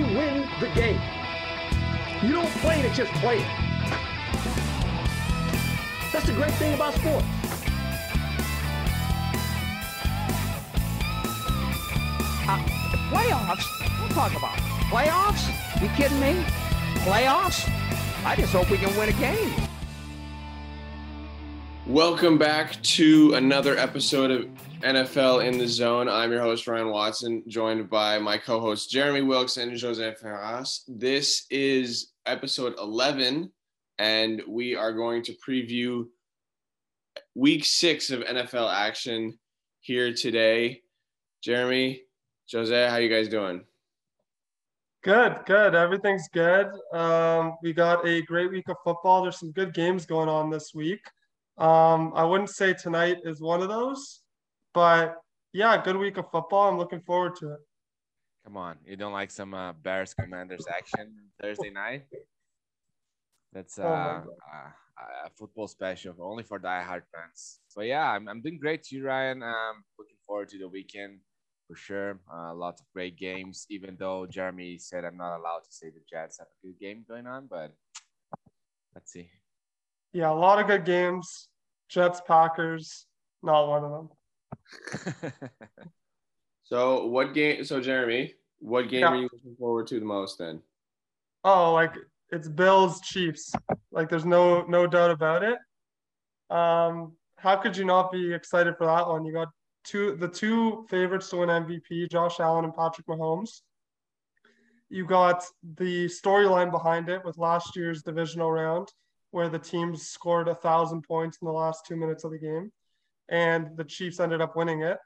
to win the game. You don't play to just play it. That's the great thing about sports. Uh, playoffs? Don't talk about playoffs. You kidding me? Playoffs? I just hope we can win a game. Welcome back to another episode of NFL in the Zone. I'm your host, Ryan Watson, joined by my co hosts, Jeremy Wilks and Jose Ferraz. This is episode 11, and we are going to preview week six of NFL action here today. Jeremy, Jose, how you guys doing? Good, good. Everything's good. Um, we got a great week of football. There's some good games going on this week. Um, I wouldn't say tonight is one of those, but yeah, good week of football. I'm looking forward to it. Come on, you don't like some uh, Bears Commanders action Thursday night? That's uh, oh uh, a football special only for diehard fans. So yeah, I'm, I'm doing great too, Ryan. Um, looking forward to the weekend for sure. Uh, lots of great games. Even though Jeremy said I'm not allowed to say the Jets have a good game going on, but let's see. Yeah, a lot of good games. Jets, Packers, not one of them. So what game? So Jeremy, what game yeah. are you looking forward to the most then? Oh, like it's Bills Chiefs. Like there's no no doubt about it. Um, how could you not be excited for that one? You got two the two favorites to win MVP, Josh Allen and Patrick Mahomes. You got the storyline behind it with last year's divisional round where the teams scored a thousand points in the last two minutes of the game, and the Chiefs ended up winning it.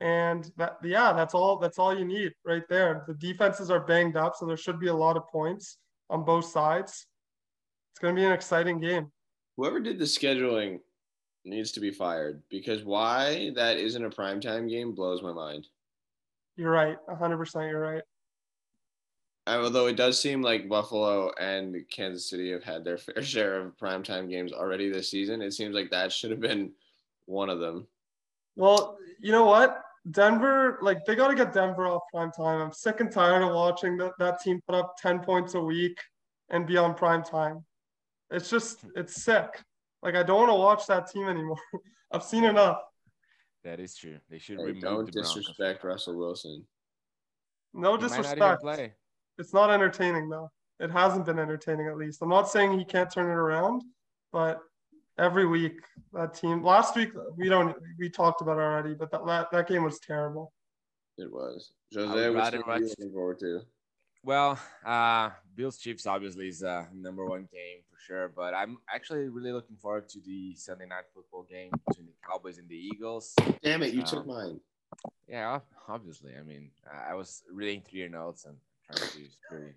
And that, yeah, that's all. That's all you need right there. The defenses are banged up, so there should be a lot of points on both sides. It's going to be an exciting game. Whoever did the scheduling needs to be fired because why that isn't a primetime game blows my mind. You're right. 100% you're right although it does seem like Buffalo and Kansas City have had their fair share of primetime games already this season, it seems like that should have been one of them. Well, you know what? Denver, like they got to get Denver off prime time. I'm sick and tired of watching that, that team put up 10 points a week and be on prime time. It's just, it's sick. Like I don't want to watch that team anymore. I've seen enough. That is true. They should hey, remove. Don't disrespect Russell Wilson. No disrespect it's not entertaining though. It hasn't been entertaining at least. I'm not saying he can't turn it around, but every week that team last week we don't we talked about already, but that that, that game was terrible. It was. Jose, what's you looking forward to? Well, uh, Bills Chiefs obviously is a number one game for sure, but I'm actually really looking forward to the Sunday night football game between the Cowboys and the Eagles. Damn it, you um, took mine. Yeah, obviously. I mean, I was reading through your notes and trying to screw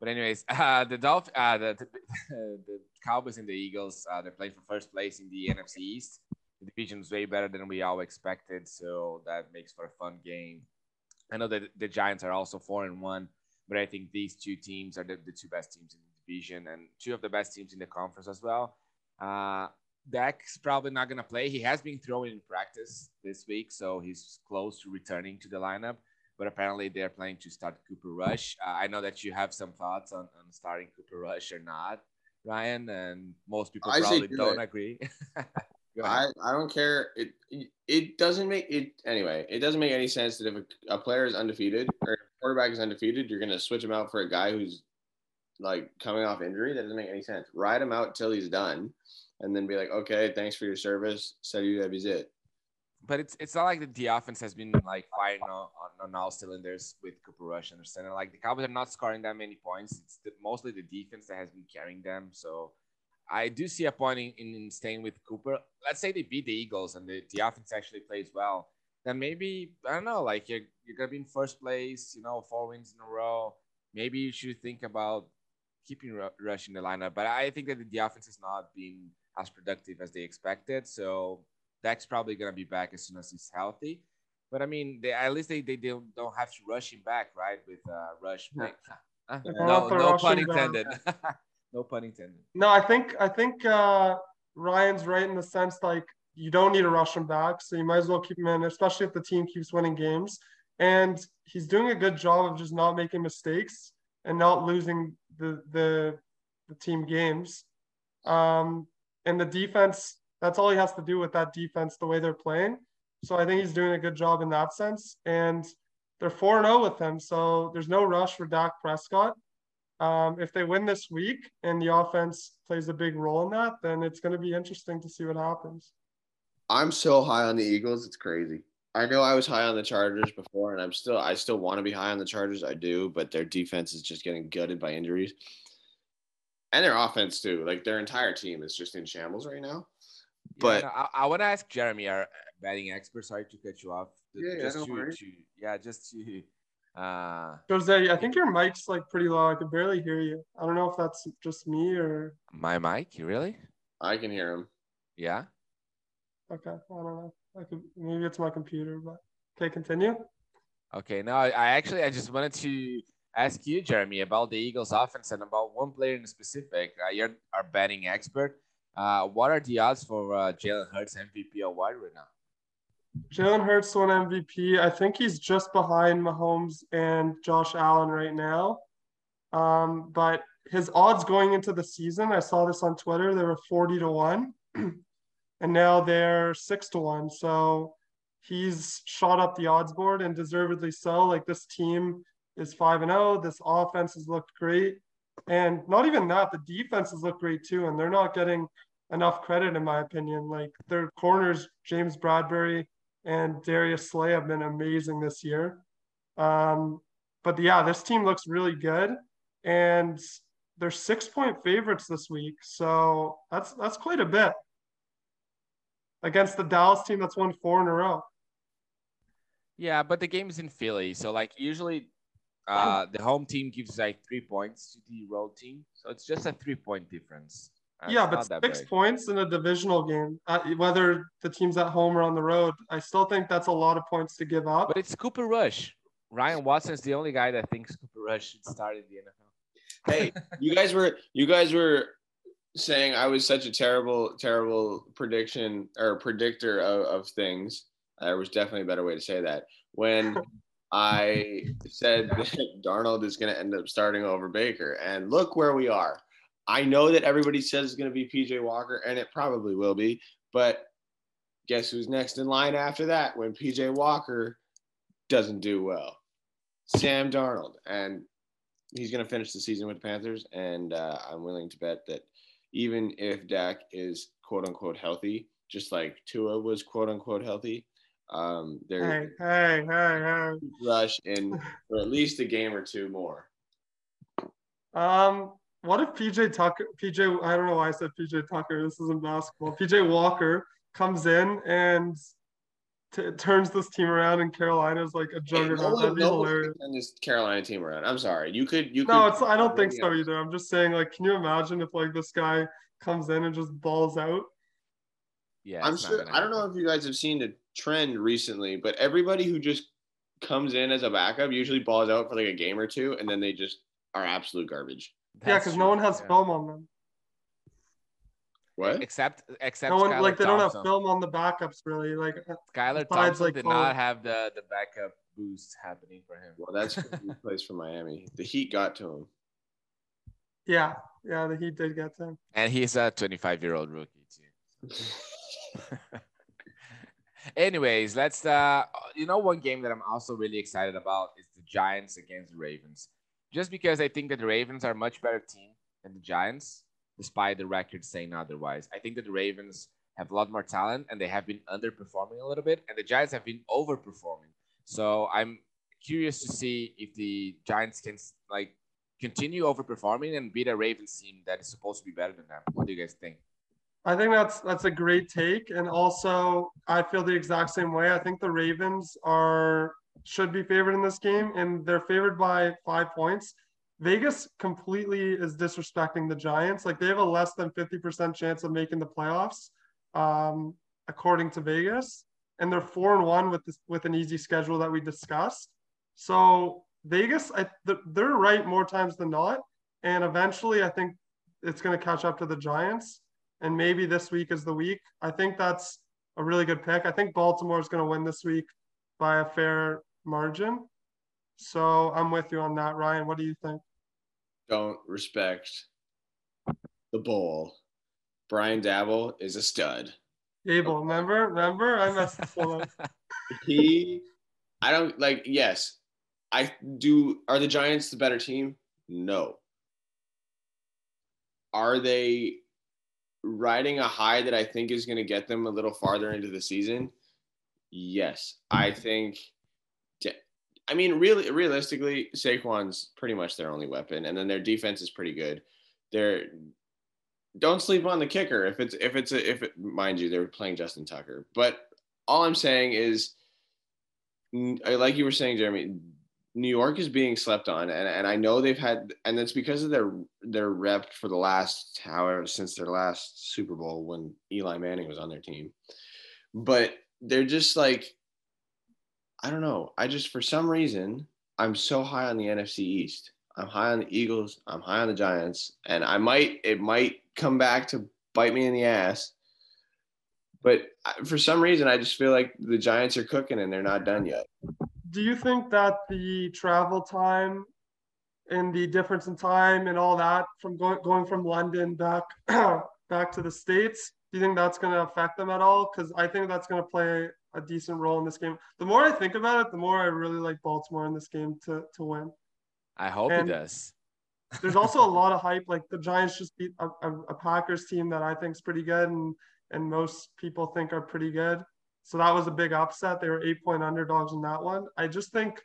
But anyways, uh, the Dolph, uh, the, the, the Cowboys and the Eagles, uh, they're playing for first place in the NFC East. The division is way better than we all expected, so that makes for a fun game. I know that the Giants are also four and one, but I think these two teams are the, the two best teams in the division and two of the best teams in the conference as well. Uh, Dak's probably not going to play. He has been throwing in practice this week, so he's close to returning to the lineup but apparently they're planning to start Cooper Rush. Uh, I know that you have some thoughts on, on starting Cooper Rush or not, Ryan, and most people I probably don't agree. I, I don't care. It it doesn't make it anyway. It doesn't make any sense that if a, a player is undefeated or quarterback is undefeated, you're gonna switch him out for a guy who's like coming off injury. That doesn't make any sense. Ride him out till he's done, and then be like, okay, thanks for your service. Said you that it but it's it's not like the, the offense has been like firing on, on, all cylinders with Cooper Rush and center. Like the Cowboys are not scoring that many points. It's the, mostly the defense that has been carrying them. So I do see a point in, in staying with Cooper. Let's say they beat the Eagles and the, the offense actually plays well. Then maybe I don't know. Like you're you're gonna be in first place. You know, four wins in a row. Maybe you should think about keeping Rush in the lineup. But I think that the offense has not been as productive as they expected. So Dak's probably gonna be back as soon as he's healthy. But I mean, they, at least they, they don't, don't have to rush him back, right? With uh, Rush. Uh, no, no pun intended. no pun intended. No, I think I think uh, Ryan's right in the sense like you don't need to rush him back, so you might as well keep him in, especially if the team keeps winning games. and he's doing a good job of just not making mistakes and not losing the the, the team games. Um, and the defense, that's all he has to do with that defense, the way they're playing. So I think he's doing a good job in that sense. And they're 4 0 with him. So there's no rush for Dak Prescott. Um, if they win this week and the offense plays a big role in that, then it's going to be interesting to see what happens. I'm so high on the Eagles, it's crazy. I know I was high on the Chargers before, and I'm still I still want to be high on the Chargers. I do, but their defense is just getting gutted by injuries, and their offense too. Like their entire team is just in shambles right now. But yeah, no, I, I want to ask Jeremy, our betting expert. Sorry to cut you off. Yeah, just yeah, to, to, yeah, just to. Uh, Jose, I think your mic's like pretty low. I could barely hear you. I don't know if that's just me or my mic, really? I can hear him. Yeah. okay. I don't know. I could maybe it's my computer, but okay, continue. Okay. No, I I actually I just wanted to ask you, Jeremy, about the Eagles' offense and about one player in specific. Uh, you're our betting expert. Uh, what are the odds for uh, Jalen Hurts MVP award right now? Jalen Hurts won MVP. I think he's just behind Mahomes and Josh Allen right now. Um, but his odds going into the season, I saw this on Twitter, they were 40 to 1. and now they're 6 to 1. So he's shot up the odds board and deservedly so. Like this team is 5 and 0. This offense has looked great. And not even that, the defenses look great too. And they're not getting enough credit, in my opinion. Like their corners, James Bradberry and Darius Slay have been amazing this year. Um, but yeah, this team looks really good, and they're six point favorites this week. So that's that's quite a bit against the Dallas team that's won four in a row. Yeah, but the game is in Philly, so like usually, uh, the home team gives like three points to the road team, so it's just a three point difference. Uh, yeah, but six big. points in a divisional game, uh, whether the team's at home or on the road, I still think that's a lot of points to give up. But it's Cooper Rush. Ryan Watson is the only guy that thinks Cooper Rush should start in the NFL. Hey, you guys were you guys were saying I was such a terrible terrible prediction or predictor of, of things. There was definitely a better way to say that when I said that Darnold is going to end up starting over Baker, and look where we are. I know that everybody says it's going to be PJ Walker, and it probably will be. But guess who's next in line after that when PJ Walker doesn't do well? Sam Darnold. And he's going to finish the season with the Panthers. And uh, I'm willing to bet that even if Dak is quote unquote healthy, just like Tua was quote unquote healthy, um, Hey, they're hey, hey, hey. rush in for at least a game or two more. Um, what if PJ Tucker, PJ, I don't know why I said PJ Tucker. This isn't basketball. PJ Walker comes in and t- turns this team around, and Carolina's like a Hey, no juggernaut. one- That'd be no hilarious. turn this Carolina team around. I'm sorry. You could you No, could it's. I don't think so Yeah. either. I'm just saying, like, can you imagine if like this guy comes in and just balls out? Yeah, I'm sure. I don't know if you guys have seen the trend recently, but everybody who just comes in as a backup usually balls out for like a game or two, and then they just are absolute garbage. Yeah, because no one has yeah. film on them. What? Except except No one Skylar like they don't have film on the backups really. Like, Skylar Thompson like, did Cole. not have the the backup boost happening for him. Well, that's he plays for Miami. The Heat got to him. yeah, yeah, the Heat did get them. And he's a 25 year old rookie too. Anyways, let's uh you know one game that I'm also really excited about is the Giants against the Ravens. Just because I think that the Ravens are a much better team than the Giants, despite the record saying otherwise. I think that the Ravens have a lot more talent and they have been underperforming a little bit, and the Giants have been overperforming. So I'm curious to see if the Giants can like continue overperforming and beat a Ravens team that is supposed to be better than them. What do you guys think? I think that's that's a great take, and also I feel the exact same way. I think the Ravens are should be favored in this game, and they're favored by five points. Vegas completely is disrespecting the Giants. Like they have a less than fifty percent chance of making the playoffs, um, according to Vegas, and they're four and one with this with an easy schedule that we discussed. So Vegas, I, they're right more times than not, and eventually I think it's going to catch up to the Giants and maybe this week is the week. I think that's a really good pick. I think Baltimore is going to win this week by a fair margin. So I'm with you on that, Ryan. What do you think? Don't respect the bowl. Brian Daboll is a stud. Abel, remember? Remember? I messed this up. He, I don't like. Yes, I do. Are the Giants the better team? No. Are they riding a high that I think is going to get them a little farther into the season? Yes, I think. I mean, really, realistically, Saquon's pretty much their only weapon, and then their defense is pretty good. They're don't sleep on the kicker if it's if it's a, if it mind you they're playing Justin Tucker. But all I'm saying is, uh, like you were saying, Jeremy, New York is being slept on, and, and I know they've had, and it's because of their their rep for the last however since their last Super Bowl when Eli Manning was on their team. But they're just like I don't know. I just for some reason I'm so high on the NFC East. I'm high on the Eagles. I'm high on the Giants, and I might it might come back to bite me in the ass. But for some reason, I just feel like the Giants are cooking and they're not done yet. Do you think that the travel time and the difference in time and all that from going going from London back back to the states, do you think that's going to affect them at all? Because I think that's going to play a decent role in this game. The more I think about it, the more I really like Baltimore in this game to to win. I hope and it does. there's also a lot of hype. Like the Giants just beat a, a, a, Packers team that I think is pretty good, and and most people think are pretty good. So that was a big upset. They were eight point underdogs in that one. I just think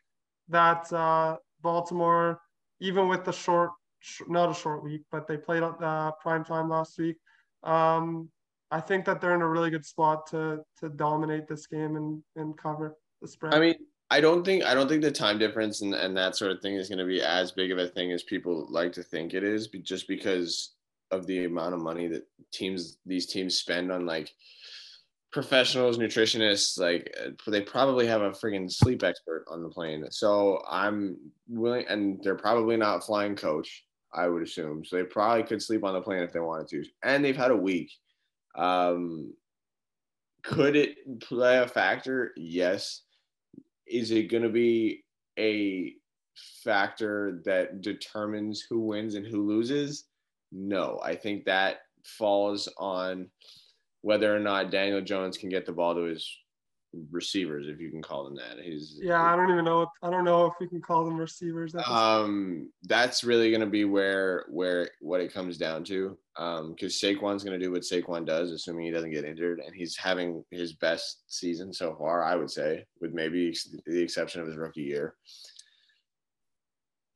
that uh, Baltimore, even with the short, sh- not a short week, but they played uh, prime time last week. Um, I think that they're in a really good spot to to dominate this game and and cover the spread. I mean, I don't think I don't think the time difference and, and that sort of thing is going to be as big of a thing as people like to think it is, just because of the amount of money that teams these teams spend on like professionals, nutritionists. Like uh, they probably have a freaking sleep expert on the plane. So I'm willing, and they're probably not flying coach. I would assume. So they probably could sleep on the plane if they wanted to, and they've had a week. Um, could it play a factor? Yes is it going to be a factor that determines who wins and who loses? No, I think that falls on whether or not Daniel Jones can get the ball to his receivers, if you can call them that. He's yeah, I don't even know. If, I don't know if we can call them receivers. That's um, that's really going to be where where what it comes down to. Um, because Saquon's going to do what Saquon does, assuming he doesn't get injured, and he's having his best season so far, I would say, with maybe the exception of his rookie year.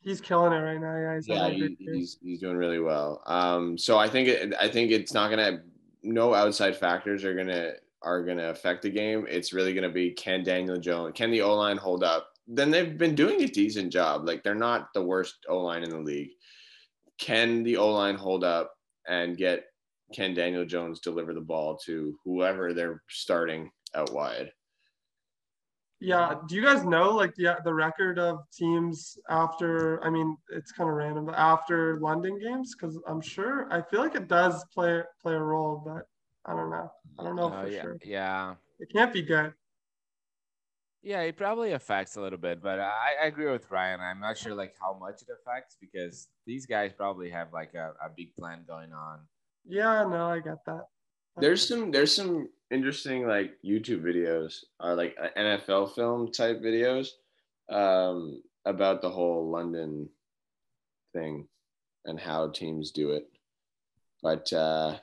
He's killing it right now. Yeah, yeah, he, he's, he's doing really well. Um, so I think it, I think it's not gonna. No outside factors are gonna are going to affect the game. It's really going to be can Daniel Jones, can the O line hold up? Then they've been doing a decent job. Like they're not the worst O line in the league. Can the O line hold up and get can Daniel Jones deliver the ball to whoever they're starting out wide? Yeah. Do you guys know like the the record of teams after? I mean, it's kind of random, but after London games, because I'm sure I feel like it does play play a role, but I don't know. I don't know uh, for yeah, sure. Yeah. It can't be good. Yeah, it probably affects a little bit, but I, I agree with Ryan. I'm not sure like how much it affects because these guys probably have like a, a big plan going on. Yeah, no, I get that. There's some there's some interesting like YouTube videos or like uh, NFL film type videos um, about the whole London thing and how teams do it. But uh,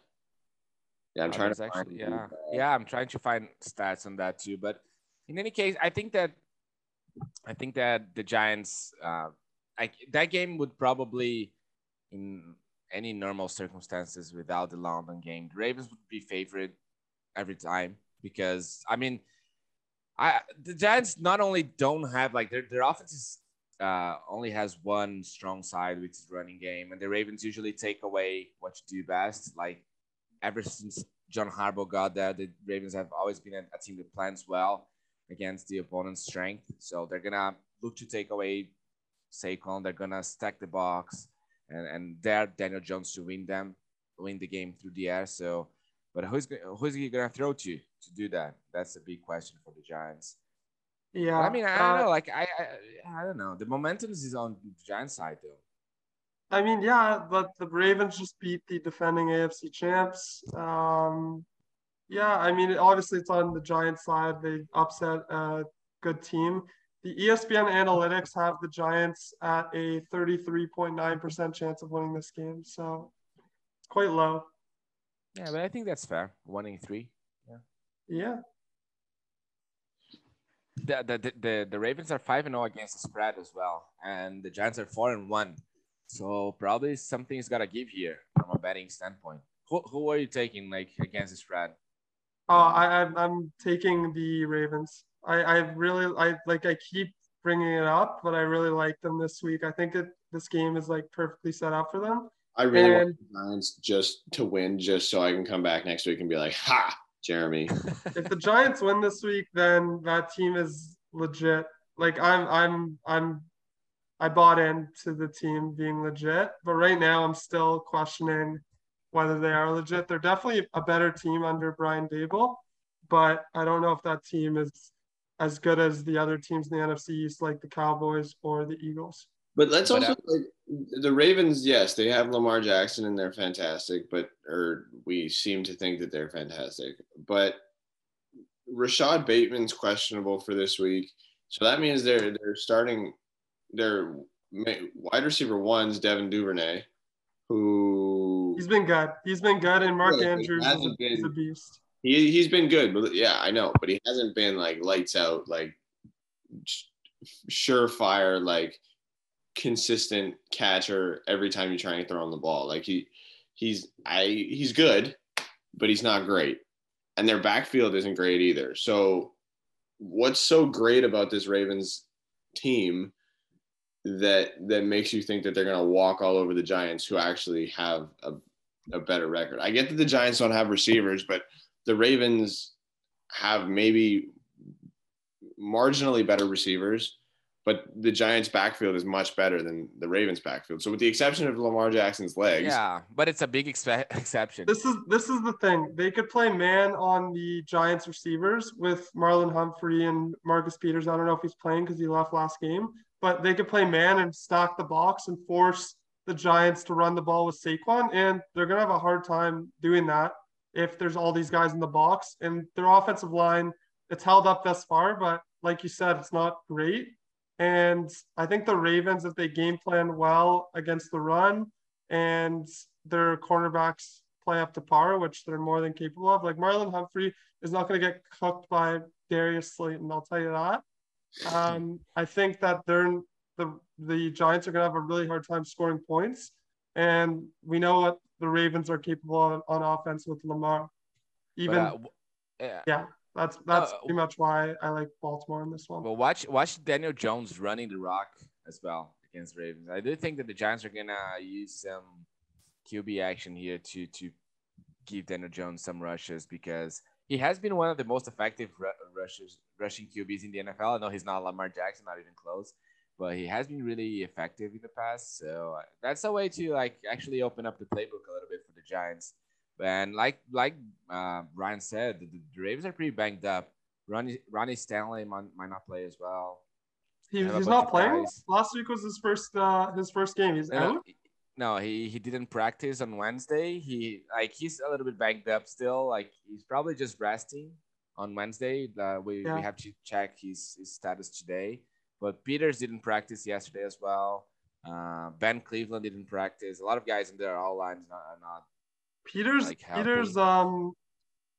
yeah, I'm trying to actually, yeah, yeah, I'm trying to find stats on that too. But in any case, I think that I think that the Giants, uh, I, that game would probably, in any normal circumstances, without the London game, the Ravens would be favorite every time because I mean, I the Giants not only don't have like their their offense is uh, only has one strong side, which is running game, and the Ravens usually take away what you do best, like ever since John Harbaugh got there, the Ravens have always been a, team that plans well against the opponent's strength. So they're gonna look to take away Saquon. They're gonna stack the box and and dare Daniel Jones to win them, win the game through the air. So, but who's who's he gonna throw to to do that? That's a big question for the Giants. Yeah. But I mean, I uh, don't know. Like, I, I, I don't know. The momentum is on the Giants side, though. I mean, yeah, but the Ravens just beat the defending AFC champs. Um, yeah, I mean, obviously it's on the Giants side. They upset a good team. The ESPN analytics have the Giants at a 33.9% chance of winning this game. So it's quite low. Yeah, but I think that's fair. One in three. Yeah. The the, the, the, the Ravens are five and zero against the spread as well, and the Giants are four and one. So probably something's gotta give here from a betting standpoint. Who, who are you taking like against the spread? Uh, I, I'm, I'm taking the Ravens. I, I really, I like, I keep bringing it up, but I really like them this week. I think it, this game is like perfectly set up for them. I really want the Giants just to win, just so I can come back next week and be like, "Ha, Jeremy." if the Giants win this week, then that team is legit. Like I'm I'm I'm I bought into the team being legit, but right now I'm still questioning whether they are legit. They're definitely a better team under Brian Daboll, but I don't know if that team is as good as the other teams in the NFC East, like the Cowboys or the Eagles. But let's also like the Ravens. Yes, they have Lamar Jackson and they're fantastic, but or we seem to think that they're fantastic. But Rashod Bateman's questionable for this week, so that means they're they're starting their wide receiver one's Devin Duvernay, who He's been good. He's been good, and Mark Yeah, Andrews is a, hasn't a beast. he he's been good, but yeah, I know, but he hasn't been like lights out, like surefire, like consistent catcher every time you try and throw him the ball. Like he he's I he's good, but he's not great, and their backfield isn't great either. So what's so great about this Ravens team? That that makes you think that they're gonna walk all over the Giants, who actually have a, a better record. I get that the Giants don't have receivers, but the Ravens have maybe marginally better receivers, but the Giants' backfield is much better than the Ravens' backfield. So, with the exception of Lamar Jackson's legs, Yeah, but it's a big expe- exception. This is this is the thing. They could play man on the Giants receivers with Marlon Humphrey and Marcus Peters. I don't know if he's playing because he left last game, but they could play man and stack the box and force the Giants to run the ball with Saquon, and they're gonna have a hard time doing that if there's all these guys in the box and their offensive line. It's held up thus far, but like you said, it's not great. And I think the Ravens, if they game plan well against the run and their cornerbacks play up to par, which they're more than capable of. Like Marlon Humphrey is not going to get cooked by Darius Slayton. I'll tell you that. Um, I think that they're the the Giants are going to have a really hard time scoring points, and we know what the Ravens are capable of on offense with Lamar. But, Even uh, yeah. yeah, that's that's uh, pretty much why I like Baltimore in this one. Well, watch watch Daniel Jones running the rock as well against Ravens. I do think that the Giants are gonna use some QB action here to to give Daniel Jones some rushes because he has been one of the most effective ru- rushers rushing QBs in the NFL. I know he's not Lamar Jackson, not even close, but he has been really effective in the past. So uh, that's a way to like actually open up the playbook a little bit for the Giants. And like like uh, Ryan said, the, the Ravens are pretty banged up. Ronnie Ronnie Stanley might, might not play as well. He, he's not playing. guys. Last week was his first uh, his first game. He's out. no, no, he, he didn't practice on Wednesday. He like he's a little bit banged up still. Like he's probably just resting on Wednesday. Uh, we, Yeah. we have to check his, his status today. But Peters didn't practice yesterday as well. Uh, ben Cleveland didn't practice. A lot of guys in there all lines not, are not. Peters, like. Peters, um,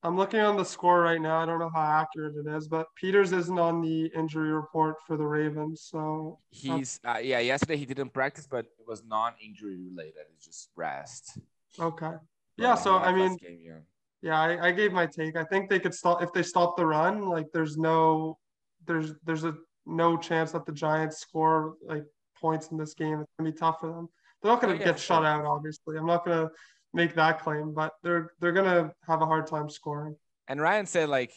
I'm looking on the score right now. I don't know how accurate it is, but Peters isn't on the injury report for the Ravens. So He's uh, yeah. Yesterday he didn't practice, but it was non-injury related. It's just rest. okay, yeah. So I mean, game, yeah. Yeah, I, I gave my take. I think they could stop if they stop the run. Like, there's no, there's there's a no chance that the Giants score like points in this game. It's gonna be tough for them. They're not gonna Oh, yeah, get for shut out. Obviously, I'm not gonna make that claim, but they're they're gonna have a hard time scoring. And Ryan said like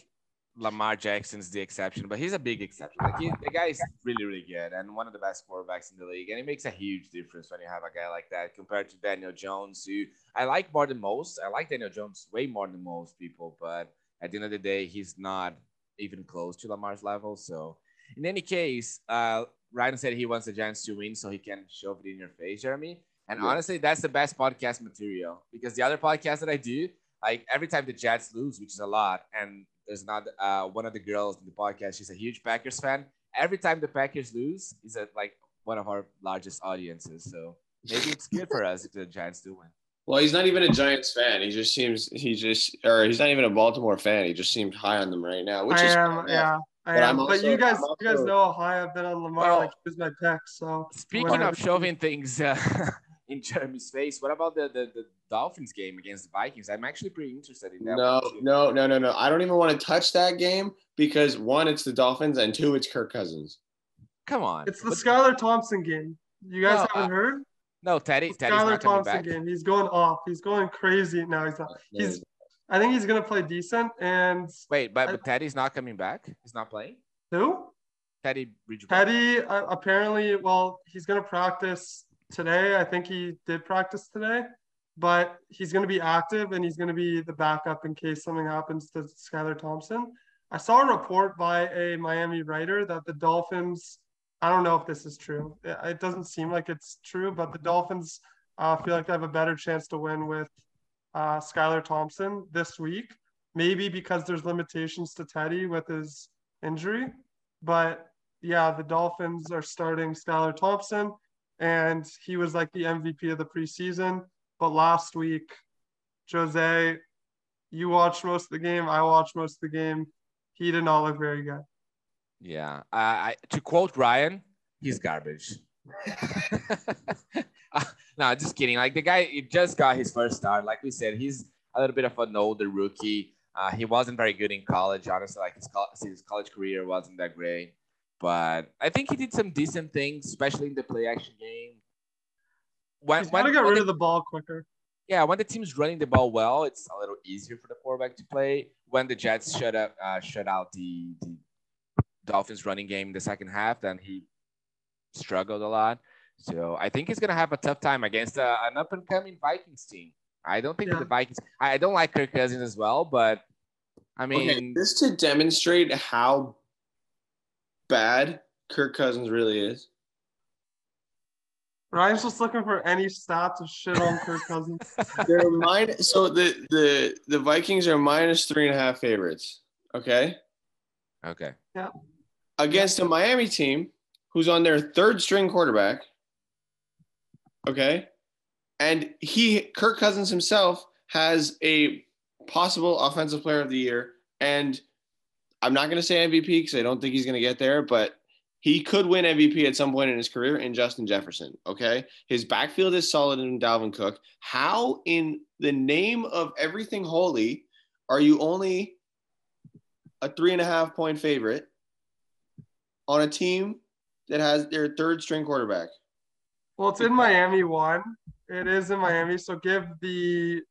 Lamar Jackson's the exception, but he's a big exception. Like he, the guy is really, really good and one of the best quarterbacks in the league. And it makes a huge difference when you have a guy like that compared to Daniel Jones, who I like more than most. I like Daniel Jones way more than most people, but at the end of the day, he's not even close to Lamar's level. So in any case, uh, Ryan said he wants the Giants to win so he can shove it in your face, Jeremy. And Yeah. honestly, that's the best podcast material because the other podcast that I do, like every time the Jets lose, which is a lot, and there's not uh, one of the girls in the podcast, she's a huge Packers fan. Every time the Packers lose, is at like one of our largest audiences. So maybe it's good for us if the Giants do win. Well, he's not even a Giants fan. He just seems he just or he's not even a Baltimore fan. He just seemed high on them right now, which I is am, fair enough. yeah. I But am. I'm but also- you guys, I'm you guys know how high I've been on Lamar. Well- like he was my pick. So Speaking Whatever. of shoving things uh, in Jeremy's face, what about the, the, the Dolphins game against the Vikings? I'm actually pretty interested in that. No, no, no, no, no. I don't even want to touch that game because one, it's the Dolphins, and two, it's Kirk Cousins. Come on. it's the But- Skylar Thompson game. You guys No, haven't uh, heard? No, Teddy. The Teddy's Skylar not coming Thompson back. game. He's going off. He's going crazy. No, he's not. He's. I think he's gonna play decent. And Wait, but, I- but Teddy's not coming back. He's not playing. who? Teddy Bridgewater. Teddy uh, apparently, well, he's going to practice today. I think he did practice today, but he's going to be active and he's going to be the backup in case something happens to Skylar Thompson. I saw a report by a Miami writer that the Dolphins, I don't know if this is true. It doesn't seem like it's true, but the Dolphins uh, feel like they have a better chance to win with uh, Skylar Thompson this week. Maybe because there's limitations to Teddy with his injury. But yeah, the Dolphins are starting Skylar Thompson, and he was like the MVP of the preseason. But last week, Jose, you watched most of the game. I watched most of the game. He did not look very good. Yeah. Uh, I, to quote Ryan, he's garbage. Uh, no, just kidding. Like the guy, he just got his first start. Like we said, he's a little bit of an older rookie. Uh, he wasn't very good in college, honestly. Like his, col- his college career wasn't that great, but I think he did some decent things, especially in the play action game. When, He's got to get when rid the- of the ball quicker. yeah, when the team's running the ball well, it's a little easier for the quarterback to play. When the Jets shut up, uh, shut out the, the Dolphins running game in the second half, then he struggled a lot. So I think he's gonna have a tough time against uh, an up and coming Vikings team. I don't think Yeah. the Vikings. I I don't like Kirk Cousins as well, but I mean, okay, this to demonstrate how bad Kirk Cousins really is. Ryan's just looking for any stats to shit on Kirk Cousins. They're minus, so the the the Vikings are minus three and a half favorites. Okay, okay, Yeah. against a Miami team who's on their third string quarterback. Okay, and he Kirk Cousins himself has a possible offensive player of the year, and I'm not going to say MVP because I don't think he's going to get there, but he could win MVP at some point in his career in Justin Jefferson. Okay. His backfield is solid in Dalvin Cook. How, in the name of everything holy, are you only a three and a half point favorite on a team that has their third string quarterback? Well, it's in Miami one. It is in Miami, so give the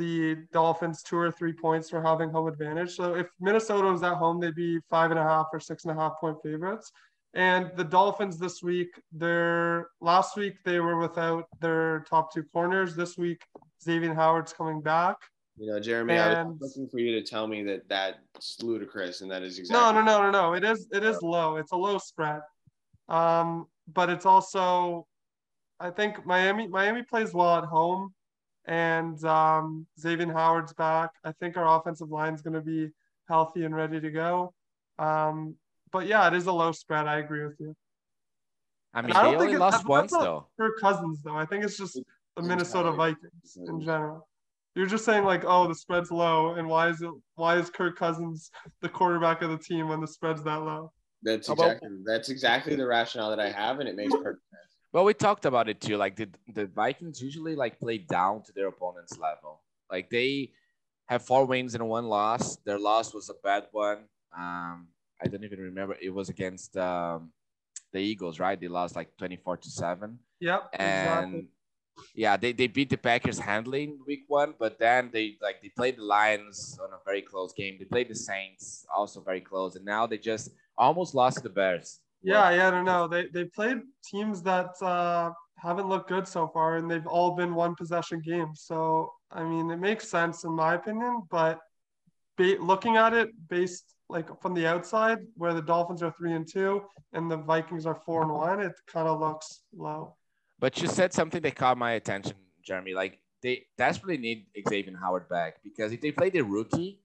the Dolphins two or three points for having home advantage. So if Minnesota was at home, they'd be five and a half or six and a half point favorites. And the Dolphins this week, they're last week they were without their top two corners. This week, Xavier Howard's coming back. You know, Jeremy, I was looking for you to tell me that that's ludicrous, and that is exactly. No, no, no, no, no. It is it is low. It's a low spread. Um, but it's also I think Miami Miami plays well at home and um Xavier Howard's back. I think our offensive line is gonna be healthy and ready to go. Um, but yeah, it is a low spread. I agree with you. I mean, I don't they think only lost that's once not- though. For Cousins though, I think it's just the Minnesota Vikings in general. You're just saying like, oh, the spread's low, and why is it? Why is Kirk Cousins the quarterback of the team when the spread's that low? That's exactly that's exactly the rationale that I have, and it makes perfect sense. Well, we talked about it too. Like the the Vikings usually like play down to their opponent's level. Like they have four wins and one loss. Their loss was a bad one. Um, I don't even remember. It was against um, the Eagles, right? They lost like twenty four to seven. Yep, and exactly. yeah, they, they beat the Packers handily in week one, but then they like they played the Lions on a very close game. They played the Saints also very close, and now they just almost lost to the Bears. Yeah, yeah, I don't know. They they played teams that uh, haven't looked good so far, and they've all been one possession games. So I mean, it makes sense in my opinion. But ba- looking at it based like from the outside, where the Dolphins are three and two and the Vikings are four and one, it kind of looks low. But you said something that caught my attention, Jeremy. Like they desperately need Xavier Howard back because if they play the rookie,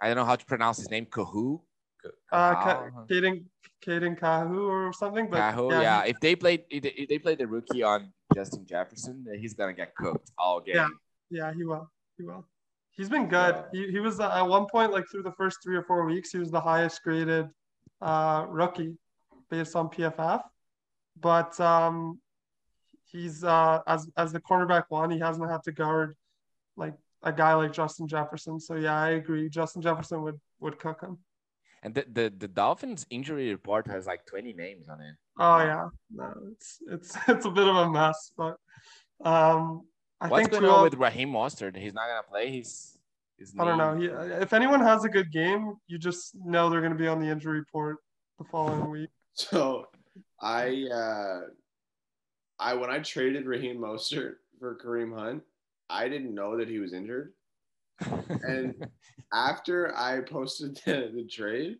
I don't know how to pronounce his name, Kohou. Uh, Ka- Caden, Caden Kohou or something. But Kohou, yeah, yeah. he- If they played, if they, played the rookie on Justin Jefferson, he's gonna get cooked all game. Yeah. Yeah, he will. He will. He's been good. Yeah. He, he was uh, at one point, like through the first three or four weeks, he was the highest graded uh, rookie based on PFF. But um, he's uh, as as the cornerback one, he hasn't had to guard like a guy like Justin Jefferson. So yeah, I agree. Justin Jefferson would would cook him. And the, the the Dolphins injury report has like 20 names on it. Oh yeah, no, it's it's it's a bit of a mess, but um, I What's think going Tua- on with Raheem Mostert? He's not gonna play. He's, he's I don't know. He, if anyone has a good game, you just know they're going to be on the injury report the following week. So I uh I when I traded Raheem Mostert for Kareem Hunt, I didn't know that he was injured. And After I posted the, the trade,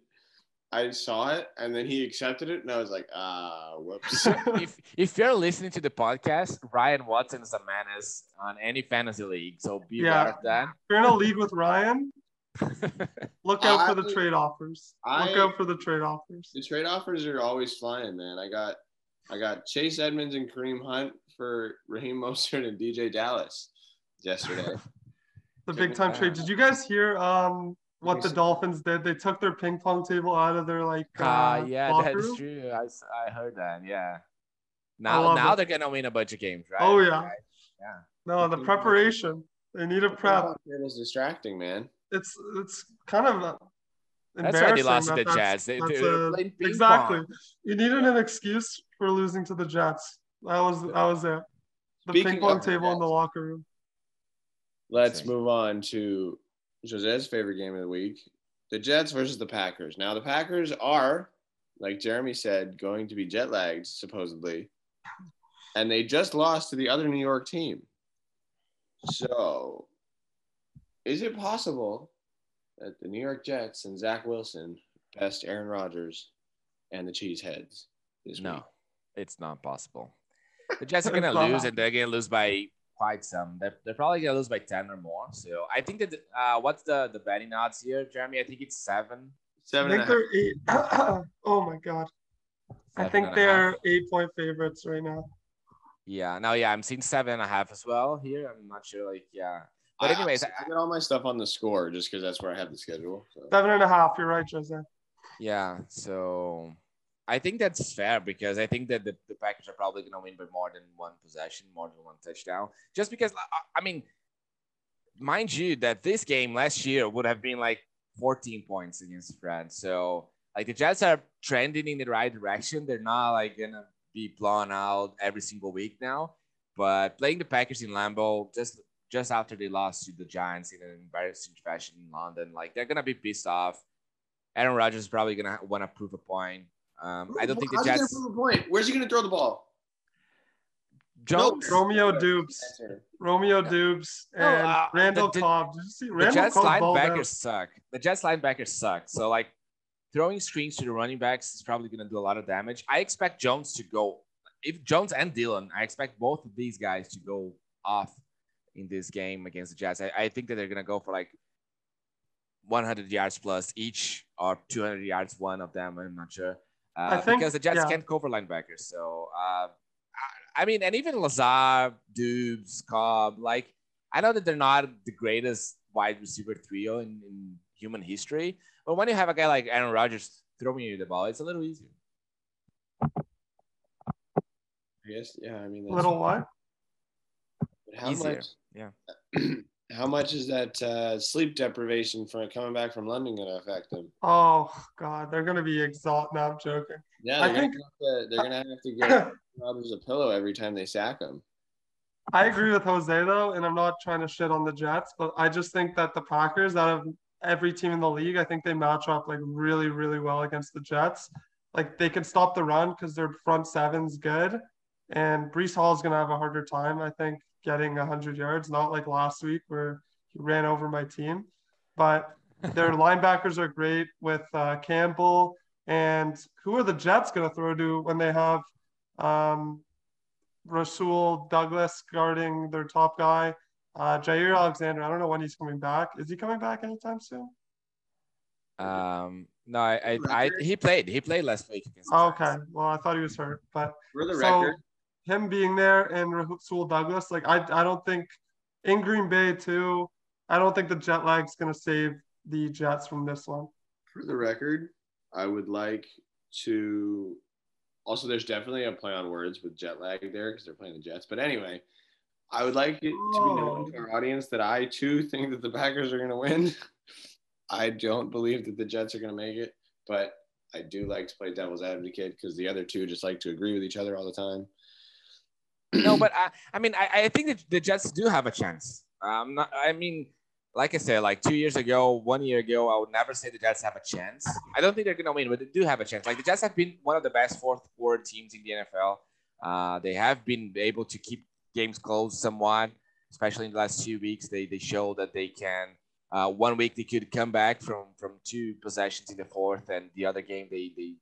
I saw it and then he accepted it and I was like, ah, whoops. if if you're listening to the podcast, Ryan Watson is a menace on any fantasy league, so be Yeah. aware of that. If you're in a league with Ryan, look out for the trade offers. look out for the trade offers. the trade offers are always flying, man. I got I got Chase Edmonds and Kareem Hunt for Raheem Mostert and DeeJay Dallas yesterday. The big time trade. Did you guys hear um what the Dolphins did? They took their ping pong table out of their like uh, Ah, yeah, that's true. I, I heard that. Yeah. Now now it. they're gonna win a bunch of games, right? Oh, yeah. Right? Yeah. No, the preparation. They need a prep. It was distracting, man. It's it's kind of uh, That's why they lost to that the Jets. They, a- exactly. pong. You needed an excuse for losing to the Jets. That was that was it. The Speaking ping pong table in the locker room. Let's move on to Jose's favorite game of the week the Jets versus the Packers. Now, the Packers are, like Jeremy said, going to be jet lagged, supposedly. And they just lost to the other New York team. So, is it possible that the New York Jets and Zach Wilson best Aaron Rodgers and the Cheeseheads this No, week? it's not possible. The Jets are gonna lose, and they're gonna lose by quite some. They're, they're probably gonna lose by ten or more. So I think that uh, what's the the betting odds here, Jeremy? I think it's seven. Seven and think they're eight. oh my god. I think they're eight point favorites right now. Yeah. Now, yeah, I'm seeing seven and a half as well here. I'm not sure. Like, yeah. But I- anyways, I, I got all my stuff on the score just because that's where I have the schedule. So. Seven and a half. You're right, Jose. Yeah, so I think that's fair because I think that the, the Packers are probably going to win by more than one possession, more than one touchdown. Just because, I- I mean, mind you, that this game last year would have been like 14 points against France. So, like, the Jets are trending in the right direction. They're not like going to be blown out every single week now. But playing the Packers in Lambeau just just after they lost to the Giants in an embarrassing fashion in London, like they're gonna be pissed off. Aaron Rodgers is probably gonna want to prove a point. Um, I don't think the How's he gonna Jets. prove a point? Where's he going to throw the ball? Jones, Romeo Doubs, Romeo Doubs No, and uh, Randall the- the- Cobb. Did you see the Randall Jets Cobb balled linebackers out. suck. The Jets linebackers suck. So like throwing screens to the running backs is probably gonna do a lot of damage. I expect Jones to go. If Jones and Dillon, I expect both of these guys to go off in this game against the Jets. I, I think that they're gonna go for like 100 yards plus each or 200 yards one of them. I'm not sure. Uh, I think- because the Jets yeah. can't cover linebackers. So uh, I, I mean, and even Lazard, Doubs, Cobb, like I know that they're not the greatest wide receiver trio in, in human history, but when you have a guy like Aaron Rodgers throwing you the ball, it's a little easier. I guess, yeah. I mean, that's, Little what? how easier, much? yeah. how much is that uh, sleep deprivation from coming back from London going to affect them? Oh God, they're gonna be exhausted. No, I'm joking. Yeah, I they're think- gonna to, they're gonna have to get Rodgers a pillow every time they sack him. I agree with Jose though, and I'm not trying to shit on the Jets, but I just think that the Packers, out of every team in the league, I think they match up like really, really well against the Jets. Like they can stop the run because their front seven's good, and Breece Hall is gonna have a harder time, I think, getting 100 yards. Not like last week where he ran over my team, but Their linebackers are great with uh, Campbell. And who are the Jets going to throw to when they have um, Rasul Douglas guarding their top guy? Uh, Jaire Alexander, I don't know when he's coming back. Is he coming back anytime soon? Um, no, I, I, I, he played. He played last week. against the Oh, Giants. okay. Well, I thought he was hurt, but For the so record, him being there and Rasul Douglas, like I, I don't think in Green Bay too. I don't think the jet lag's gonna save the Jets from this one. for the record, I would like to. Also, there's definitely a play on words with jet lag there because they're playing the Jets. But anyway, I would like it to be known to our audience that I too think that the Packers are going to win. I don't believe that the Jets are going to make it, but I do like to play devil's advocate because the other two just like to agree with each other all the time. No, but I, I mean, I, I think that the Jets do have a chance. Um, not, I mean, like I said, like two years ago, one year ago, I would never say the Jets have a chance. I don't think they're gonna win, but they do have a chance. Like the Jets have been one of the best fourth quarter teams in the NFL. Uh, they have been able to keep games close somewhat, especially in the last two weeks. They they show that they can. Uh, one week they could come back from from two possessions in the fourth, and the other game they they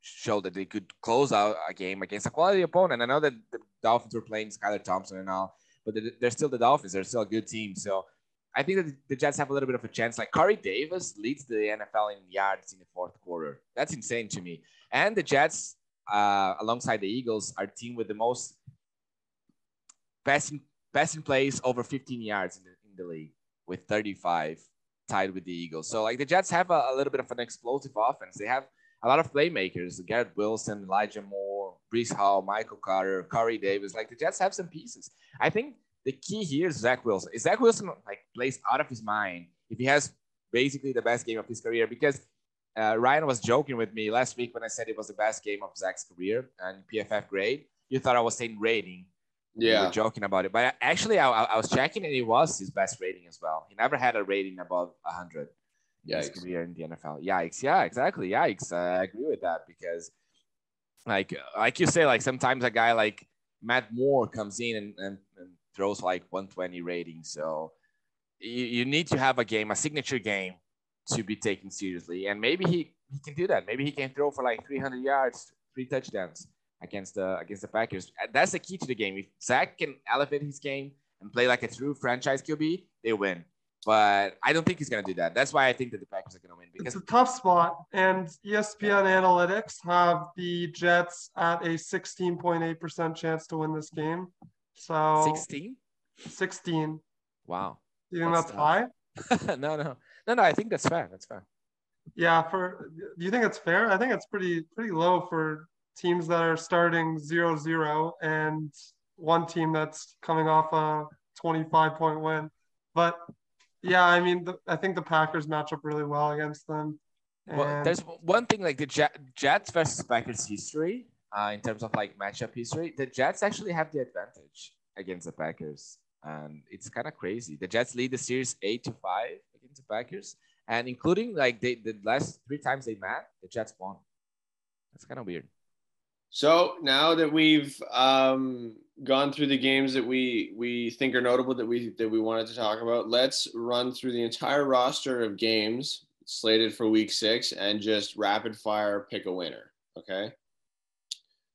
showed that they could close out a game against a quality opponent. I know that the Dolphins were playing Skylar Thompson and all, but they're, still the Dolphins. They're still a good team. So I think that the Jets have a little bit of a chance. Like Corey Davis leads the NFL in yards in the fourth quarter. That's insane to me. And the Jets, uh, alongside the Eagles, are team with the most passing passing plays over 15 yards in the, in the league with 35, tied with the Eagles. So like the Jets have a, a little bit of an explosive offense. They have a lot of playmakers: Garrett Wilson, Elijah Moore, Breece Hall, Michael Carter, Corey Davis. Like the Jets have some pieces. I think the key here is Zach Wilson. Is Zach Wilson like plays out of his mind if he has basically the best game of his career? Because uh, Ryan was joking with me last week when I said it was the best game of Zach's career and PFF grade. You thought I was saying rating. We Yeah. were joking about it, but actually, I, I was checking and it was his best rating as well. He never had a rating above 100 in his Yikes. career in the NFL. Yikes! Yeah, exactly. Yikes! I agree with that because, like, like you say, like sometimes a guy like Matt Moore comes in and, and, and throws like 120 rating. So you, you need to have a game, a signature game, to be taken seriously. And maybe he, he can do that. Maybe he can throw for like 300 yards, three touchdowns against the against the Packers. That's the key to the game. If Zach can elevate his game and play like a true franchise QB, they win. But I don't think he's gonna do that. That's why I think that the Packers are gonna win Because It's a tough spot, and ESPN analytics have the Jets at a 16.8% chance to win this game. So 16. 16. Wow. Do You think That's that's, high? no, no, no, no. I think that's fair. That's fair. Yeah. For do you think it's fair? I think it's pretty pretty low for teams that are starting 0-0 and one team that's coming off a 25 point win. But yeah, I mean, the, I think the Packers match up really well against them. Well, there's one thing like the Jet, Jets versus Packers history, uh, in terms of like matchup history. The Jets actually have the advantage against the Packers, and it's kind of crazy. The Jets lead the series eight to five against the Packers, and including like they the last three times they met, the Jets won. That's kind of weird. So now that we've um, gone through the games that we we think are notable that we that we wanted to talk about, let's run through the entire roster of games slated for Week Six and just rapid fire pick a winner. Okay.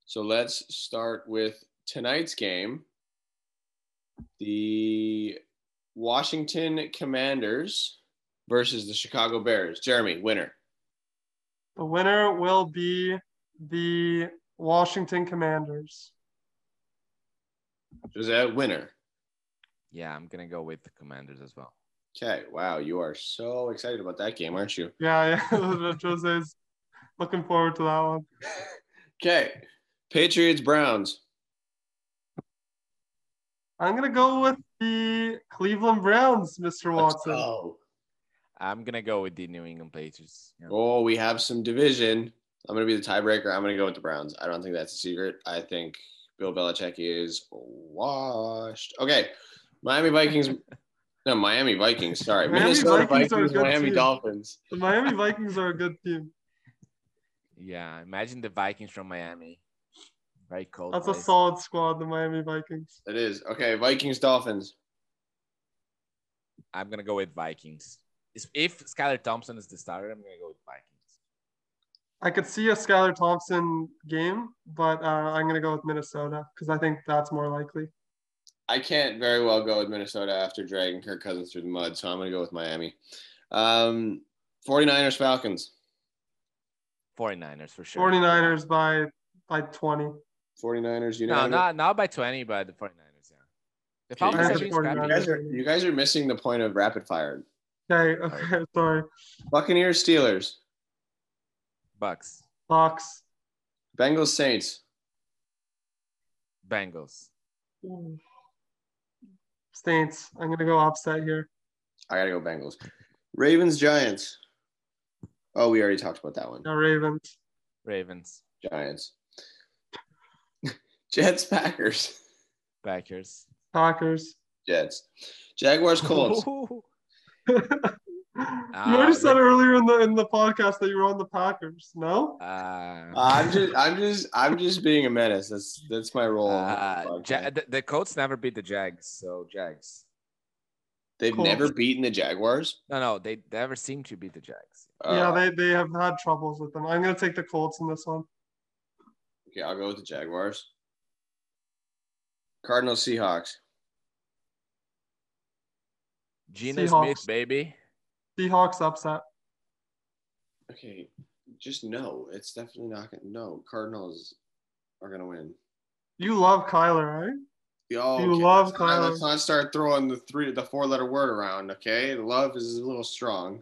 So let's start with tonight's game. The Washington Commanders versus the Chicago Bears. Jeremy, winner. The winner will be the Washington Commanders. Jose, winner. Yeah, I'm gonna go with the Commanders as well. Okay. Wow, you are so excited about that game, aren't you? Yeah, yeah. Jose's looking forward to that one. Okay. Patriots Browns. I'm gonna go with the Cleveland Browns, Mr. Watson. Oh. I'm gonna go with the New England Patriots. Yeah. oh, we have some division. I'm gonna be the tiebreaker. I'm gonna go with the Browns. I don't think that's a secret. I think Bill Belichick is washed. Okay. Miami Vikings. no, Miami Vikings. Sorry. Miami Minnesota Vikings are a Vikings, good Miami team. Dolphins. The Miami Vikings are a good team. Yeah, imagine the Vikings from Miami. Very cold. That's a solid squad, the Miami Vikings. It is. Okay. Vikings Dolphins. I'm gonna go with Vikings. is- if Skylar Thompson is the starter, I'm gonna go with Vikings. I could see a Skylar Thompson game, but uh, I'm gonna go with Minnesota because I think that's more likely. I can't very well go with Minnesota after dragging Kirk Cousins through the mud, so I'm going to go with Miami. Um, 49ers Falcons. 49ers for sure. 49ers by by 20. 49ers you know. No, not not by 20, but the 49ers. Yeah. The Falcons you have guys- been you guys are you guys are missing the point of rapid fire. Okay, okay, sorry. Buccaneers Steelers. Bucks, Bucks. Bengals Saints. Bengals, hmm. Saints. I'm gonna go upset here. I gotta go Bengals. Ravens Giants. Oh, we already talked about that one. No Ravens. Ravens, Giants. Jets Packers. Packers. Packers. Jets. Jaguars Colts. you already Uh, said earlier in the in the podcast that you were on the Packers. No? Uh, I'm just I'm just I'm just being a menace. That's that's my role. uh, the Ja- the, the Colts never beat the Jags, so Jags. They've Colts. never beaten the Jaguars. No, no, they never seem to beat the Jags. yeah, Uh, they, they have had troubles with them. I'm gonna take the Colts in this one. Okay, I'll go with the Jaguars. Cardinals Seahawks. Geno Seahawks. Smith, baby. Seahawks upset. Okay, just no. It's definitely not gonna. No, Cardinals are gonna win. You love Kyler, right? Oh, You okay. love let's not, Kyler. let's not start throwing the three, the four-letter word around. Okay, love is a little strong.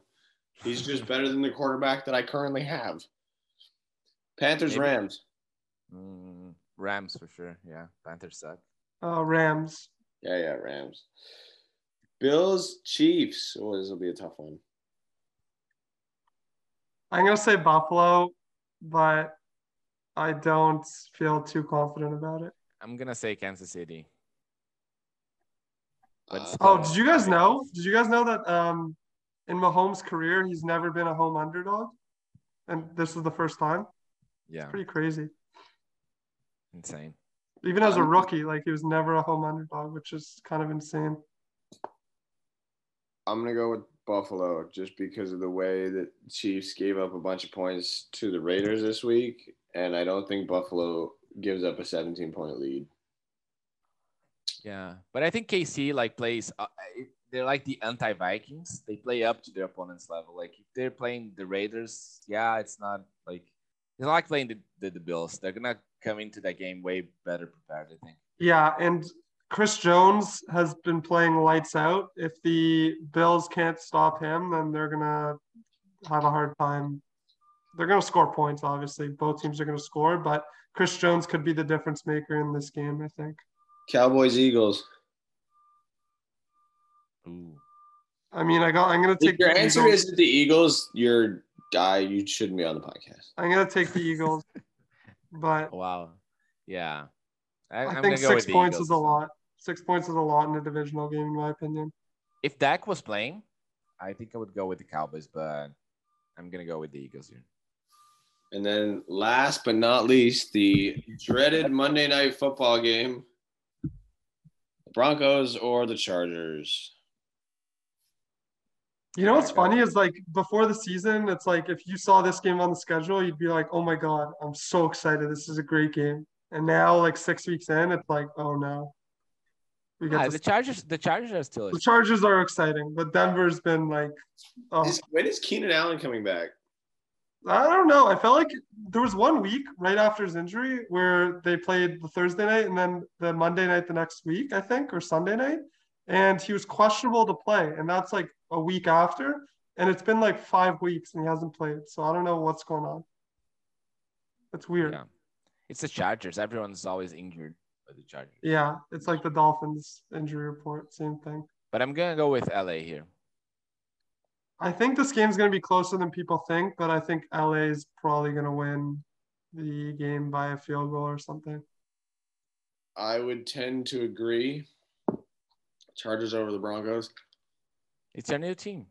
He's just better than the quarterback that I currently have. Panthers Maybe. Rams. Mm, Rams for sure. Yeah, Panthers suck. Uh, Rams. Yeah, yeah, Rams. Bills Chiefs. Oh, this will be a tough one. I'm gonna say Buffalo, but I don't feel too confident about it. I'm gonna say Kansas City. Uh, Oh, did you guys know? Did you guys know that um, in Mahomes' career, he's never been a home underdog, and this is the first time. Yeah, Pretty crazy. insane. Even as a rookie, like he was never a home underdog, which is kind of insane. I'm gonna go with Buffalo just because of the way that Chiefs gave up a bunch of points to the Raiders this week, and I don't think Buffalo gives up a 17 point lead. Yeah, but I think KC like plays. Uh, they're like the anti-Vikings. They play up to their opponent's level. Like if they're playing the Raiders, yeah, it's not like it's not like playing the, the, the Bills. They're gonna come into that game way better prepared. I think. Yeah, and Chris Jones has been playing lights out. If the Bills can't stop him, then they're gonna have a hard time. They're gonna score points, obviously. Both teams are gonna score, but Chris Jones could be the difference maker in this game, I think. Cowboys Eagles. Ooh. I mean, I got. I'm gonna If take. your the answer Eagles. isn't the Eagles, you're guy. You shouldn't be on the podcast. I'm gonna take the Eagles, but Wow. Yeah. I, I I'm think gonna go six with points Eagles. is a lot. Six points is a lot in a divisional game, in my opinion. If Dak was playing, I think I would go with the Cowboys, but I'm gonna go with the Eagles here. And then last but not least, the dreaded Monday night football game. The Broncos or the Chargers. You know what's funny is like before the season, it's like if you saw this game on the schedule, you'd be like, "Oh my god, I'm so excited! This is a great game." And now, like six weeks in, it's like, "Oh no." We Ah, the the, Chargers. The Chargers are still. the Chargers are exciting, but Denver's been like, oh, Is, when is Keenan Allen coming back? I don't know. I felt like there was one week right after his injury where they played the Thursday night and then the Monday night the next week, I think, or Sunday night, and he was questionable to play, and that's like a week after, and it's been like five weeks and he hasn't played, so I don't know what's going on. It's weird. Yeah. It's the Chargers. Everyone's always injured by the Chargers. Yeah, it's like the Dolphins injury report, same thing. But I'm gonna go with LA here. I think this game's going to be closer than people think, but I think LA is probably going to win the game by a field goal or something. I would tend to agree. Chargers over the Broncos. It's our new team.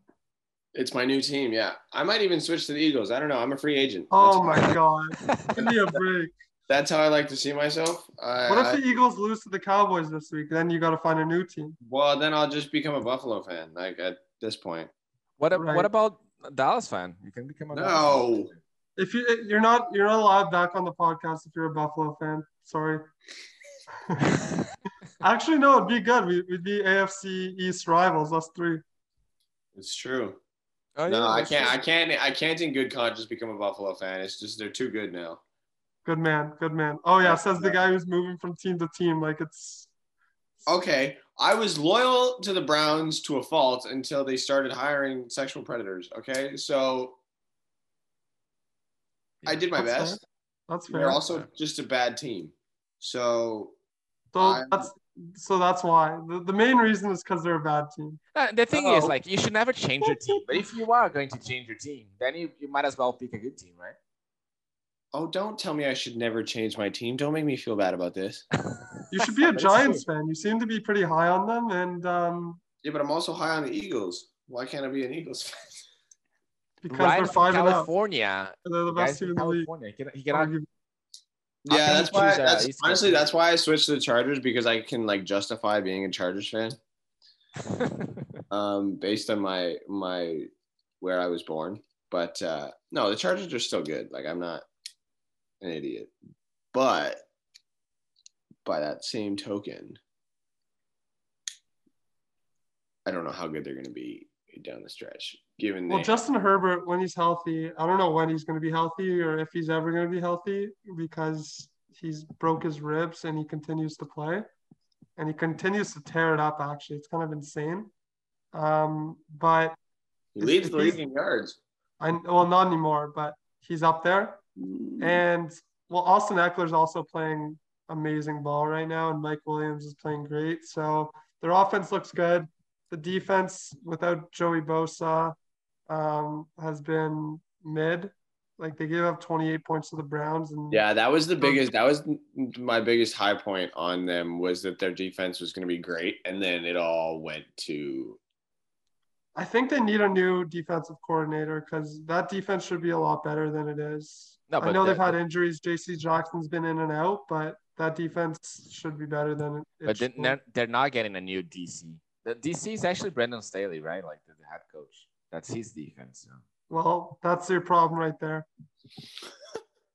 It's my new team. Yeah, I might even switch to the Eagles. I don't know. I'm a free agent. Oh That's- my god. Give me a break. That's how I like to see myself. I, What if I- the Eagles lose to the Cowboys this week? Then you got to find a new team. well, then I'll just become a Buffalo fan. Like at this point. What, Right. what about Dallas fan? You can become a Dallas fan. No. If you you're not you're not allowed back on the podcast if you're a Buffalo fan. Sorry. Actually, no, it'd be good. We, we'd be AFC East rivals, us three. It's true. Oh, no, yeah, I can't. true. I can't. I can't in good conscience become a Buffalo fan. It's just they're too good now. Good man, good man. Oh yeah, says the guy who's moving from team to team like it's Okay, I was loyal to the Browns to a fault until they started hiring sexual predators. Okay, so I did my That's fair. best. that's fair. They're also just a bad team. So so I'm- that's so that's why. The, the main reason is because they're a bad team. Uh, the thing is, Uh-oh. like, you should never change your team. But if you are going to change your team, then you, you might as well pick a good team, right? Oh, don't tell me I should never change my team. Don't make me feel bad about this. You should be a Giants fan. You seem to be pretty high on them, and um, Yeah, but I'm also high on the Eagles. Why can't I be an Eagles fan? because Ryan they're from five and California. they're the best team in the league. California. He cannot, Argue- Yeah, can that's why. choose, uh, That's East Coast honestly team? that's why I switched to the Chargers because I can like justify being a Chargers fan. um, based on my my where I was born. But uh, no, the Chargers are still good. Like I'm not an idiot, but by that same token, I don't know how good they're going to be down the stretch. Given Well, they- Justin Herbert, when he's healthy, I don't know when he's going to be healthy or if he's ever going to be healthy because he's broke his ribs and he continues to play and he continues to tear it up. Actually, it's kind of insane. Um, but he leads the he's- league in yards. I well not anymore, but he's up there. And well, Austin Ekeler's also playing amazing ball right now, and Mike Williams is playing great. So their offense looks good. The defense without Joey Bosa um, has been mid. Like they gave up 28 points to the Browns, and Yeah, that was the biggest. That was my biggest high point on them was that their defense was going to be great, and then it all went to I think they need a new defensive coordinator because that defense should be a lot better than it is. No, I know the- they've had injuries. J.C. Jackson's been in and out, but that defense should be better than but then they're, they're not getting a new DC. The DC is actually Brandon Staley, right? Like the, the head coach. That's his defense. So. Well, that's your problem right there.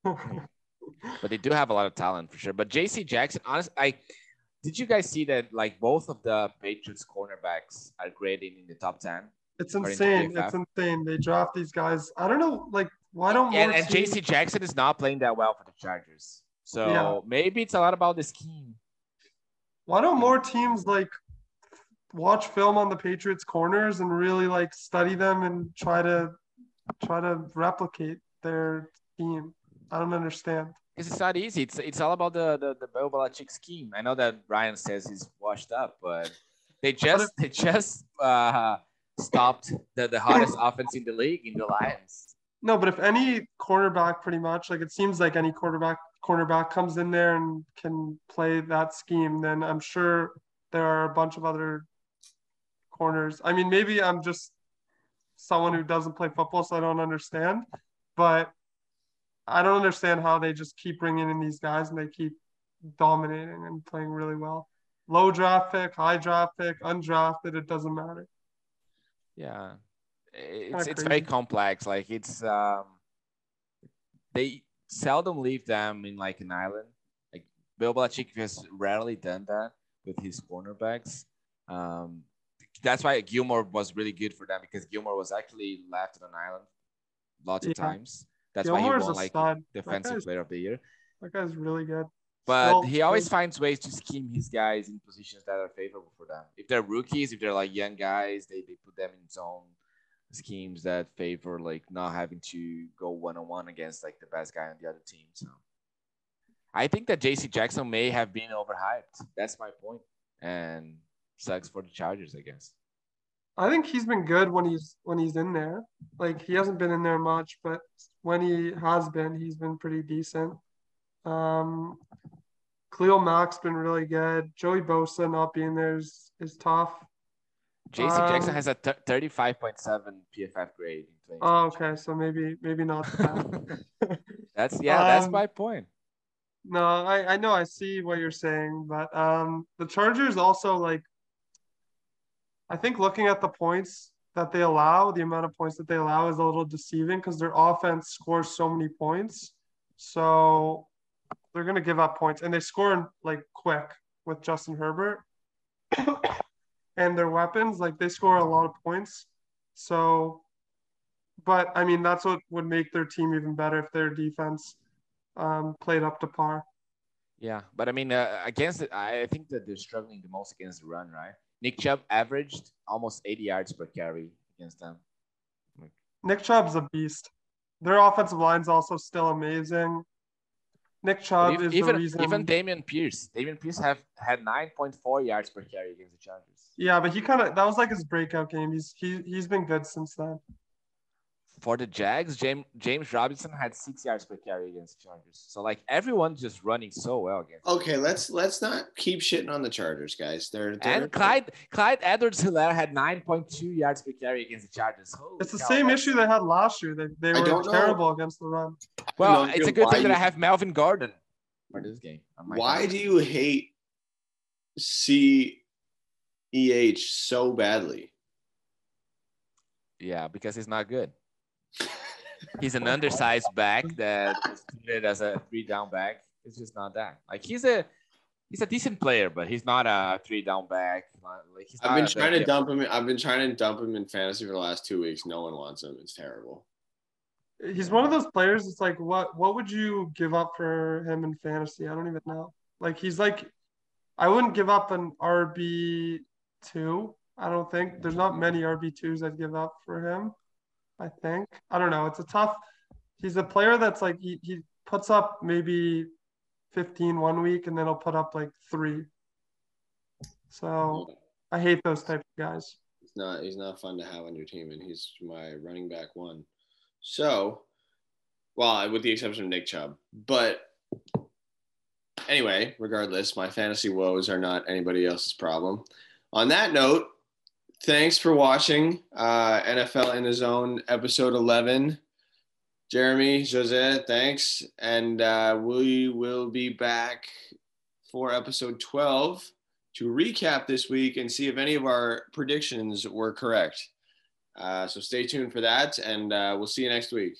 But they do have a lot of talent for sure. But JC Jackson, honestly, I did you guys see that like both of the Patriots cornerbacks are graded in the top 10? it's insane. It's insane. They draft these guys. I don't know, like why don't And, and JC Jackson is not playing that well for the Chargers. So Yeah. maybe it's a lot about the scheme. why don't more teams like watch film on the Patriots corners and really like study them and try to try to replicate their scheme? I don't understand. Because it's not easy. It's it's all about the the, the Bill Belichick scheme. I know that Ryan says he's washed up, but they just they just uh, stopped the, the hottest offense in the league in the Lions. No, but if any cornerback pretty much like it seems like any quarterback cornerback comes in there and can play that scheme, then I'm sure there are a bunch of other corners. I mean, maybe I'm just someone who doesn't play football, so I don't understand. But I don't understand how they just keep bringing in these guys and they keep dominating and playing really well. Low draft pick, high draft pick, undrafted, it doesn't matter. Yeah, it's it's very complex. Like it's um, they seldom leave them in like an island. Like Bill Belichick has rarely done that with his cornerbacks. Um, that's why Gilmore was really good for them because Gilmore was actually left on an island lots of times. That's why he won like stud. defensive player of the year. That guy's really good. But Still- he always finds ways to scheme his guys in positions that are favorable for them. If they're rookies, if they're like young guys, they, they put them in zone schemes that favor like not having to go one on one against like the best guy on the other team. So I think that JC Jackson may have been overhyped. That's my point. And sucks for the Chargers, I guess. I think he's been good when he's when he's in there. Like he hasn't been in there much, but when he has been, he's been pretty decent. Um, Khalil Mack's been really good. Joey Bosa not being there is, is tough. JC Jackson Um, has a 35.7 PFF grade. In Oh, okay, so maybe maybe not that. That's yeah, that's Um, my point. No, I, I know I see what you're saying, but um the Chargers also like I think looking at the points that they allow, the amount of points that they allow is a little deceiving because their offense scores so many points. So they're gonna give up points and they score like quick with Justin Herbert. And their weapons, like they score a lot of points. So but I mean that's what would make their team even better if their defense um, played up to par. Yeah, but I mean, uh, against it, I think that they're struggling the most against the run, right? Nick Chubb averaged almost 80 yards per carry against them. Nick Chubb's a beast. Their offensive line's also still amazing. Nick Chubb even, is even, the reason. even Dameon Pierce. Dameon Pierce have had 9.4 yards per carry against the Chargers. Yeah, but he kind of that was like his breakout game. He's he he's been good since then. For the Jags, James James Robinson had six yards per carry against the Chargers. So like everyone's just running so well against. Okay, let's let's not keep shitting on the Chargers, guys. They're, they're And Clyde Clyde Edwards Helaire had 9.2 yards per carry against the Chargers. Holy It's the cow, same issue they had last year. They they were don't know. terrible against the run. Well, No, it's a good why thing that I have Melvin Gordon for this game. Why do you hate CEH so badly? Yeah, because he's not good. He's an undersized back that is treated as a three down back. It's just not that. Like he's a he's a decent player, but he's not a three down back. Like he's I've been trying to dump him. I've been trying to dump him in fantasy for the last two weeks. No one wants him. It's terrible. He's one of those players. It's like what what would you give up for him in fantasy? I don't even know. Like he's like, I wouldn't give up an RB two. I don't think there's not many RB twos I'd give up for him. I think I don't know. It's a tough. He's a player that's like he, he puts up maybe 15 one week and then he'll put up like three. So I hate those type of guys. He's not. He's not fun to have on your team, and he's my running back one. So, well, with the exception of Nick Chubb, but anyway, regardless, my fantasy woes are not anybody else's problem. On that note, thanks for watching uh, NFL in the Zone episode 11. Jeremy, Jose, thanks. And uh, we will be back for episode 12 to recap this week and see if any of our predictions were correct. Uh, so stay tuned for that, and uh, we'll see you next week.